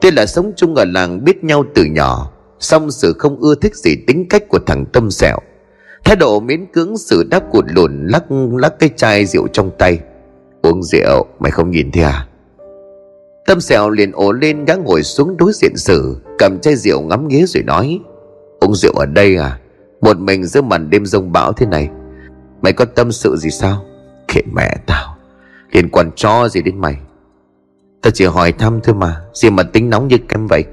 Tuy là sống chung ở làng biết nhau từ nhỏ, song sự không ưa thích gì tính cách của thằng tâm sẹo. Thái độ miễn cưỡng, sự đáp cụt lùn lắc lắc cái chai rượu trong tay. Uống rượu, mày không nhìn thấy à? Tâm sẹo liền ổ lên gã ngồi xuống đối diện sử Cầm chai rượu ngắm nghía rồi nói, Uống rượu ở đây à? Một mình giữa màn đêm rông bão thế này, Mày có tâm sự gì sao? Kệ mẹ tao, Liên quan cho gì đến mày? Ta chỉ hỏi thăm thôi mà, Gì mà tính nóng như kem vậy?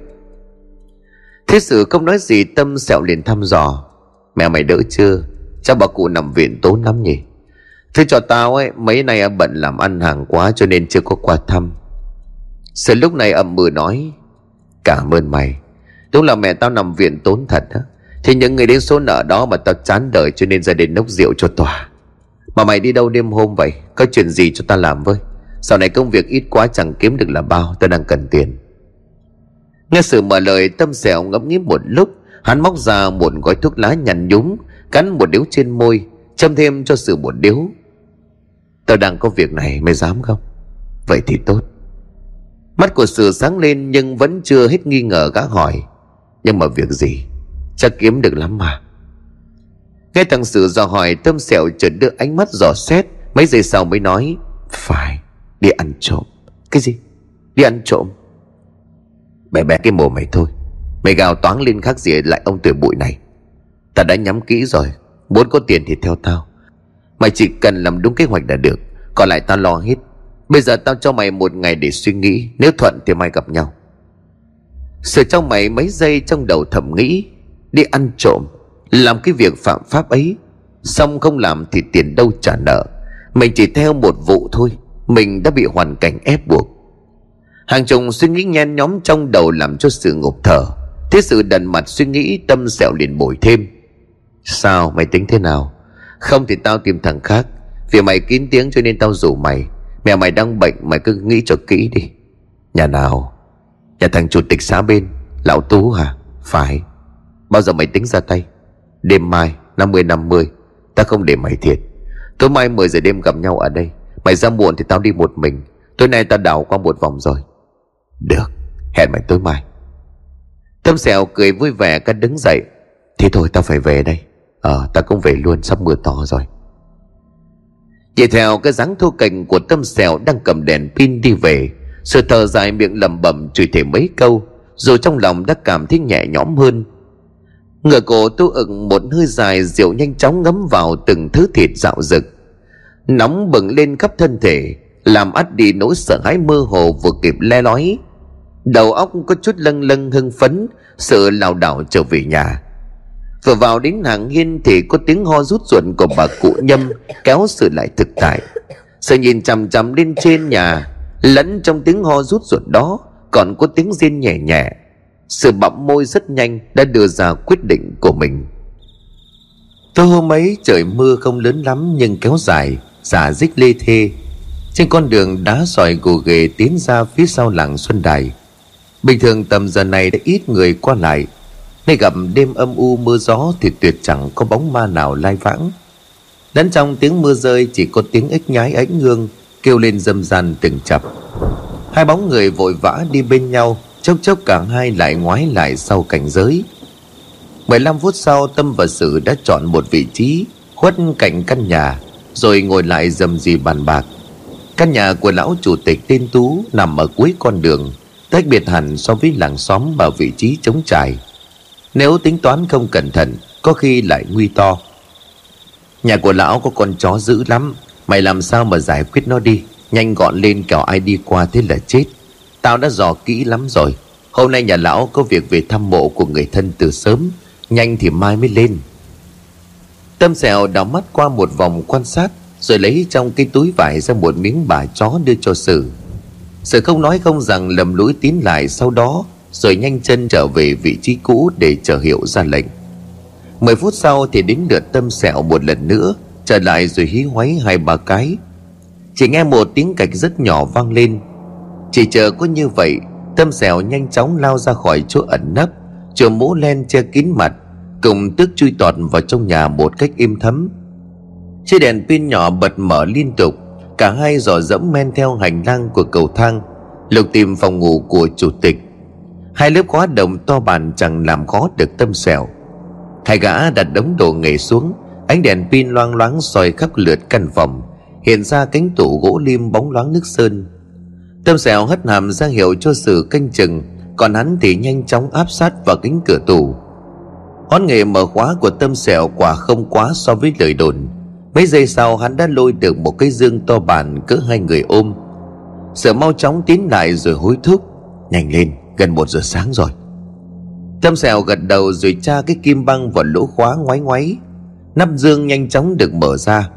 Thế sự không nói gì, Tâm sẹo liền thăm dò. Mẹ mày đỡ chưa? Chắc bà cụ nằm viện tốn lắm nhỉ? Thế cho tao ấy, Mấy nay bận làm ăn hàng quá cho nên chưa có qua thăm. Sự lúc này ậm mừ nói, Cảm ơn mày. Đúng là mẹ tao nằm viện tốn thật á. Thì những người đến số nợ đó mà tao chán đời Cho nên ra đến nốc rượu cho tòa. Mà mày đi đâu đêm hôm vậy? Có chuyện gì cho tao làm với? Sau này công việc ít quá chẳng kiếm được là bao tôi đang cần tiền. Nghe sự mở lời tâm dẻo ngẫm nghĩ một lúc. Hắn móc ra một gói thuốc lá nhằn nhúng, Cắn một điếu trên môi Châm thêm cho sự một điếu. Tao đang có việc này mày dám không? Vậy thì tốt. Mắt của sự sáng lên nhưng vẫn chưa hết nghi ngờ gã hỏi. Nhưng mà việc gì? Chắc kiếm được lắm mà. Nghe thằng sự dò hỏi Tâm sẹo chợt đưa ánh mắt dò xét. Mấy giây sau mới nói Phải đi ăn trộm. Cái gì? Đi ăn trộm. Bé bé cái mồm mày thôi. Mày gào toáng lên khác gì lại ông tuổi bụi này. Ta đã nhắm kỹ rồi. Muốn có tiền thì theo tao. Mày chỉ cần làm đúng kế hoạch là được. Còn lại tao lo hết. Bây giờ tao cho mày một ngày để suy nghĩ. Nếu thuận thì mày gặp nhau. Sự trong mày mấy giây trong đầu thầm nghĩ. Đi ăn trộm. Làm cái việc phạm pháp ấy. Xong không làm thì tiền đâu trả nợ. Mình chỉ theo một vụ thôi. Mình đã bị hoàn cảnh ép buộc. Hàng chục suy nghĩ nhen nhóm trong đầu làm cho sự ngộp thở. Thế sự đần mặt suy nghĩ tâm sẹo liền bồi thêm. Sao, mày tính thế nào? Không thì tao tìm thằng khác. Vì mày kín tiếng cho nên tao rủ mày. Mẹ mày đang bệnh, mày cứ nghĩ cho kỹ đi. Nhà nào? Nhà thằng chủ tịch xã bên. Lão Tú hả? Phải. Bao giờ mày tính ra tay? Đêm mai 50-50 Ta không để mày thiệt. Tối mai 10 giờ đêm gặp nhau ở đây. Mày ra muộn thì tao đi một mình. Tối nay tao đảo qua một vòng rồi. Được, Hẹn mày tối mai. Tâm sẹo cười vui vẻ cắt đứng dậy. Thì thôi, tao phải về đây. Ờ tao cũng về luôn, sắp mưa to rồi. Vậy theo cái dáng thô cành của tâm sẹo đang cầm đèn pin đi về, Sự thở dài miệng lẩm bẩm chửi thề mấy câu Rồi trong lòng đã cảm thấy nhẹ nhõm hơn. Ngựa cổ tu ựng một hơi dài rượu nhanh chóng ngấm vào từng thứ thịt dạo rực. Nóng bừng lên khắp thân thể, Làm ắt đi nỗi sợ hãi mơ hồ vừa kịp le lói. Đầu óc có chút lâng lâng hưng phấn Sự lảo đảo trở về nhà. Vừa vào đến hàng hiên thì có tiếng ho rút ruột của bà cụ nhâm Kéo sự lại thực tại. Sự nhìn chằm chằm lên trên nhà, Lẫn trong tiếng ho rút ruột đó Còn có tiếng riêng nhẹ nhẹ. Sự bặm môi rất nhanh Đã đưa ra quyết định của mình. Tối hôm ấy trời mưa không lớn lắm Nhưng kéo dài Giả dích lê thê, Trên con đường đá sỏi gồ ghề tiến ra phía sau làng Xuân Đài. Bình thường tầm giờ này đã ít người qua lại Nay gặp đêm âm u mưa gió Thì tuyệt chẳng có bóng ma nào lai vãng. Lẫn trong tiếng mưa rơi Chỉ có tiếng ếch nhái ánh hương Kêu lên dâm gian từng chập. Hai bóng người vội vã đi bên nhau, Chốc chốc cả hai lại ngoái lại sau cảnh giới. 15 phút sau, Tâm và Sử đã chọn một vị trí Khuất cạnh căn nhà. Rồi ngồi lại dầm gì bàn bạc. Căn nhà của lão chủ tịch tên Tú Nằm ở cuối con đường Tách biệt hẳn so với làng xóm và vị trí trống trải. Nếu tính toán không cẩn thận, Có khi lại nguy to. Nhà của lão có con chó dữ lắm, Mày làm sao mà giải quyết nó đi? Nhanh gọn lên kẻo ai đi qua thế là chết. Tao đã dò kỹ lắm rồi. Hôm nay nhà lão có việc về thăm mộ của người thân từ sớm, Nhanh thì mai mới lên. Tâm sẹo đảo mắt qua một vòng quan sát, Rồi lấy trong cái túi vải ra một miếng bà chó đưa cho Sử. Sử không nói không rằng lầm lũi tín lại sau đó, Rồi nhanh chân trở về vị trí cũ để chờ hiệu ra lệnh. Mười phút sau thì đến lượt tâm sẹo một lần nữa, Trở lại rồi hí hoáy hai ba cái. Chỉ nghe một tiếng cạch rất nhỏ vang lên. Chỉ chờ có như vậy, Tâm sẹo nhanh chóng lao ra khỏi chỗ ẩn nấp Chờ mũ len che kín mặt Cùng tức chui tọt vào trong nhà một cách im thấm. Chiếc đèn pin nhỏ bật mở liên tục, Cả hai dò dẫm men theo hành lang của cầu thang, Lục tìm phòng ngủ của chủ tịch. Hai lớp khóa đồng to bàn chẳng làm khó được tâm sẹo. Hai gã đặt đống đồ nghề xuống, Ánh đèn pin loang loáng soi khắp lượt căn phòng, Hiện ra cánh tủ gỗ lim bóng loáng nước sơn. Tâm sẹo hất hàm ra hiệu cho sự canh chừng, Còn hắn thì nhanh chóng áp sát vào cánh cửa tủ. Hón nghề mở khóa của tâm sẹo quả không quá so với lời đồn. Mấy giây sau, hắn đã lôi được một cái dương to bản cỡ hai người ôm. Sợ mau chóng tín lại rồi hối thúc. Nhanh lên, gần một giờ sáng rồi. Tâm sẹo gật đầu rồi tra cái kim băng vào lỗ khóa ngoáy ngoáy. Nắp dương nhanh chóng được mở ra.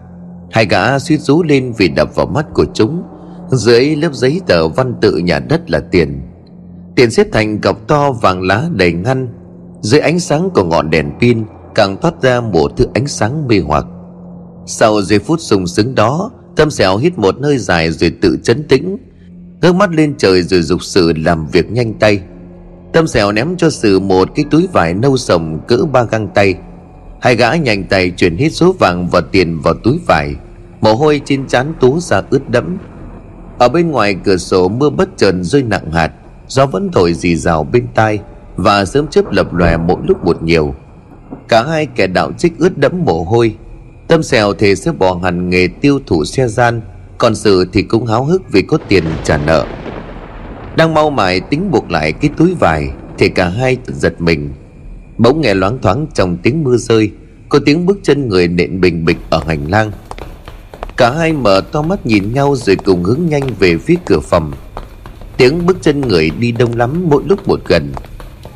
Hai gã suýt rú lên vì đập vào mắt của chúng. Dưới lớp giấy tờ văn tự nhà đất là tiền. Tiền xếp thành cọc to vàng lá đầy ngăn. Dưới ánh sáng của ngọn đèn pin Càng thoát ra một thứ ánh sáng mê hoặc. Sau giây phút sung sướng đó, Tâm sẹo hít một hơi dài rồi tự chấn tĩnh, ngước mắt lên trời rồi dục sự làm việc nhanh tay. Tâm sẹo ném cho sự một cái túi vải nâu sồng cỡ ba găng tay. Hai gã nhanh tay chuyển hết số vàng và tiền vào túi vải. Mồ hôi trên trán tú ra ướt đẫm. Ở bên ngoài cửa sổ mưa bất chợt rơi nặng hạt, Gió vẫn thổi rì rào bên tai. Và sớm chớp lập lòe mỗi lúc một nhiều. Cả hai kẻ đạo trích ướt đẫm mồ hôi. Tâm xèo thì sẽ bỏ hẳn nghề tiêu thụ xe gian, Còn sự thì cũng háo hức vì có tiền trả nợ. Đang mau mải tính buộc lại cái túi vải, Thì cả hai giật mình. Bỗng nghe loáng thoáng trong tiếng mưa rơi, Có tiếng bước chân người nện bình bịch ở hành lang. Cả hai mở to mắt nhìn nhau rồi cùng hướng nhanh về phía cửa phòng. Tiếng bước chân người đi đông lắm mỗi lúc một gần.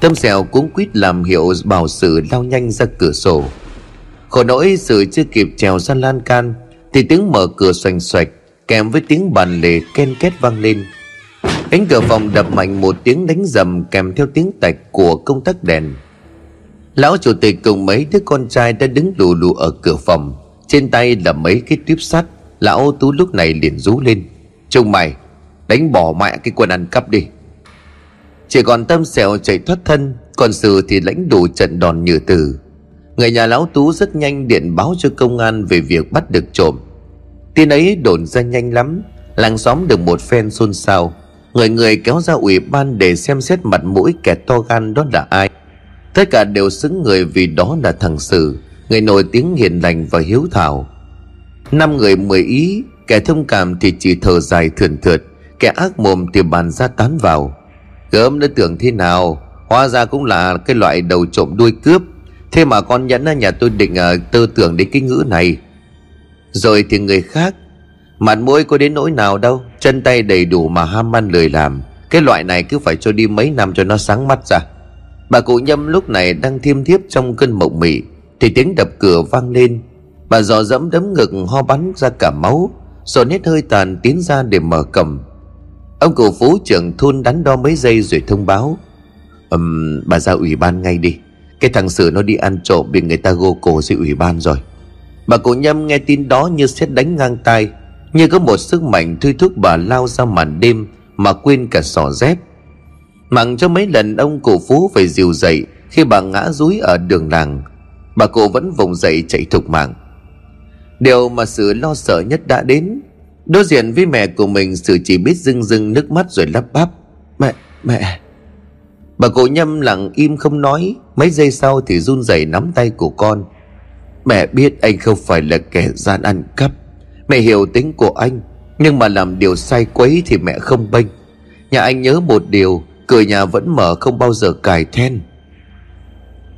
Tâm sẹo cũng quýt làm hiệu bảo sự lao nhanh ra cửa sổ. Khổ nỗi sự chưa kịp trèo ra lan can, Thì tiếng mở cửa xoành xoạch Kèm với tiếng bàn lề ken két vang lên. Cánh cửa phòng đập mạnh một tiếng đánh dầm Kèm theo tiếng tạch của công tắc đèn. Lão chủ tịch cùng mấy đứa con trai đã đứng lù lù ở cửa phòng. Trên tay là mấy cái tuyếp sắt. Lão tú lúc này liền rú lên. Trông mày, Đánh bỏ mẹ cái quần ăn cắp đi. Chỉ còn tâm sẹo chạy thoát thân, Còn sự thì lãnh đủ trận đòn như tử Người nhà lão tú rất nhanh điện báo cho công an Về việc bắt được trộm. Tin ấy đồn ra nhanh lắm, Làng xóm được một phen xôn xao. Người người kéo ra ủy ban để xem xét mặt mũi kẻ to gan đó là ai. Tất cả đều xứng người vì đó là thằng Sử Người nổi tiếng hiền lành và hiếu thảo. Năm người mười ý, kẻ thông cảm thì chỉ thở dài thườn thượt, kẻ ác mồm thì bàn ra tán vào gớm đã tưởng thế nào hóa ra cũng là cái loại đầu trộm đuôi cướp. Thế mà con nhẫn ở nhà tôi định uh, tư tưởng đến cái ngữ này. Rồi thì người khác mặt mũi có đến nỗi nào đâu chân tay đầy đủ mà ham ăn lười làm. Cái loại này cứ phải cho đi mấy năm cho nó sáng mắt ra. Bà cụ nhâm lúc này đang thiêm thiếp trong cơn mộng mị thì tiếng đập cửa vang lên. Bà dò dẫm đấm ngực ho bắn ra cả máu rồi nét hơi tàn tiến ra để mở cầm ông cựu phú trưởng thôn đắn đo mấy giây rồi thông báo. Um, bà ra ủy ban ngay đi. Cái thằng sử nó đi ăn trộm bị người ta gô cổ dưới ủy ban rồi. Bà cụ nhâm nghe tin đó như xét đánh ngang tai như có một sức mạnh thôi thúc bà lao ra màn đêm mà quên cả sỏ dép. Mặng cho mấy lần ông cụ phú phải dìu dậy khi bà ngã rúi ở đường làng bà cụ vẫn vùng dậy chạy thục mạng. Điều mà sự lo sợ nhất đã đến đối diện với mẹ của mình, sự chỉ biết rưng rưng nước mắt rồi lắp bắp. Mẹ mẹ. Bà cụ nhâm lặng im không nói. Mấy giây sau thì run rẩy nắm tay của con. Mẹ biết anh không phải là kẻ gian ăn cắp. Mẹ hiểu tính của anh, nhưng mà làm điều sai quấy thì mẹ không bênh. Nhà anh nhớ một điều, Cửa nhà vẫn mở không bao giờ cài then.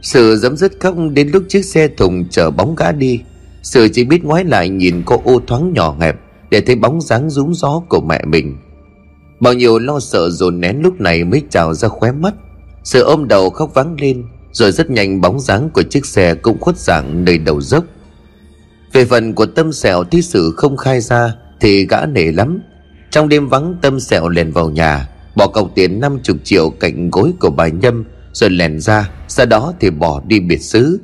Sự dấm dứt khóc đến lúc chiếc xe thùng chở bóng gã đi. Sự chỉ biết ngoái lại nhìn cô ô thoáng nhỏ hẹp. Để thấy bóng dáng rúng gió của mẹ mình. Bao nhiêu lo sợ dồn nén lúc này mới trào ra khóe mắt. Sự ôm đầu khóc vắng lên, Rồi rất nhanh bóng dáng của chiếc xe cũng khuất dạng nơi đầu dốc. Về phần của tâm sẹo thí sự không khai ra Thì gã nể lắm. Trong đêm vắng, tâm sẹo lèn vào nhà, Bỏ cọc tiền 50 triệu cạnh gối của bà Nhâm, Rồi lèn ra, Sau đó thì bỏ đi biệt xứ.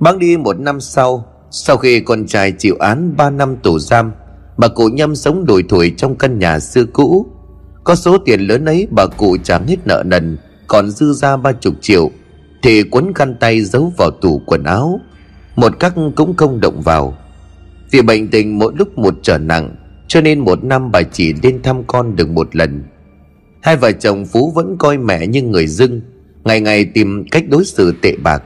Băng đi một năm sau Sau khi con trai chịu án 3 năm tù giam Bà cụ Nhâm sống đổi thổi trong căn nhà xưa cũ. Có số tiền lớn ấy bà cụ trả hết nợ nần, Còn dư ra ba chục triệu, Thì quấn khăn tay giấu vào tủ quần áo. Một cách cũng không động vào. Vì bệnh tình mỗi lúc một trở nặng, cho nên một năm bà chỉ đến thăm con được một lần. Hai vợ chồng Phú vẫn coi mẹ như người dưng, Ngày ngày tìm cách đối xử tệ bạc.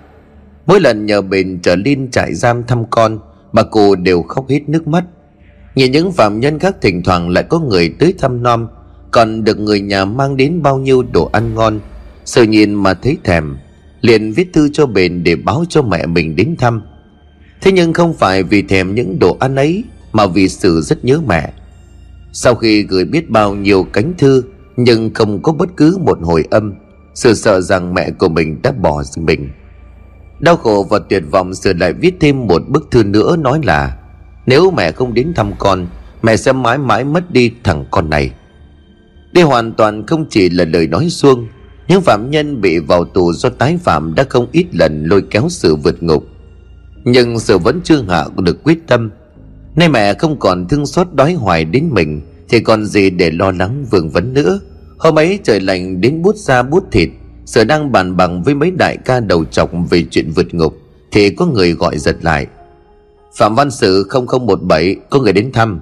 Mỗi lần nhờ bền trở lên trại giam thăm con, Bà cụ đều khóc hết nước mắt. Nhìn những phạm nhân khác thỉnh thoảng lại có người tới thăm nom Còn được người nhà mang đến bao nhiêu đồ ăn ngon. Sự nhìn mà thấy thèm, Liền viết thư cho bền để báo cho mẹ mình đến thăm. Thế nhưng không phải vì thèm những đồ ăn ấy, mà vì sự rất nhớ mẹ. Sau khi gửi biết bao nhiêu cánh thư, nhưng không có bất cứ một hồi âm, sự sợ rằng mẹ của mình đã bỏ mình. Đau khổ và tuyệt vọng, sự lại viết thêm một bức thư nữa nói là nếu mẹ không đến thăm con, mẹ sẽ mãi mãi mất đi thằng con này. Đây hoàn toàn không chỉ là lời nói suông những phạm nhân bị vào tù do tái phạm đã không ít lần lôi kéo sự vượt ngục. Nhưng sự vẫn chưa hạ được quyết tâm. Nay mẹ không còn thương xót đói hoài đến mình, Thì còn gì để lo lắng vương vấn nữa. Hôm ấy trời lạnh đến bút da bút thịt. Sở đang bàn bằng với mấy đại ca đầu chọc về chuyện vượt ngục, Thì có người gọi giật lại. Phạm Văn Sự 0017 có người đến thăm.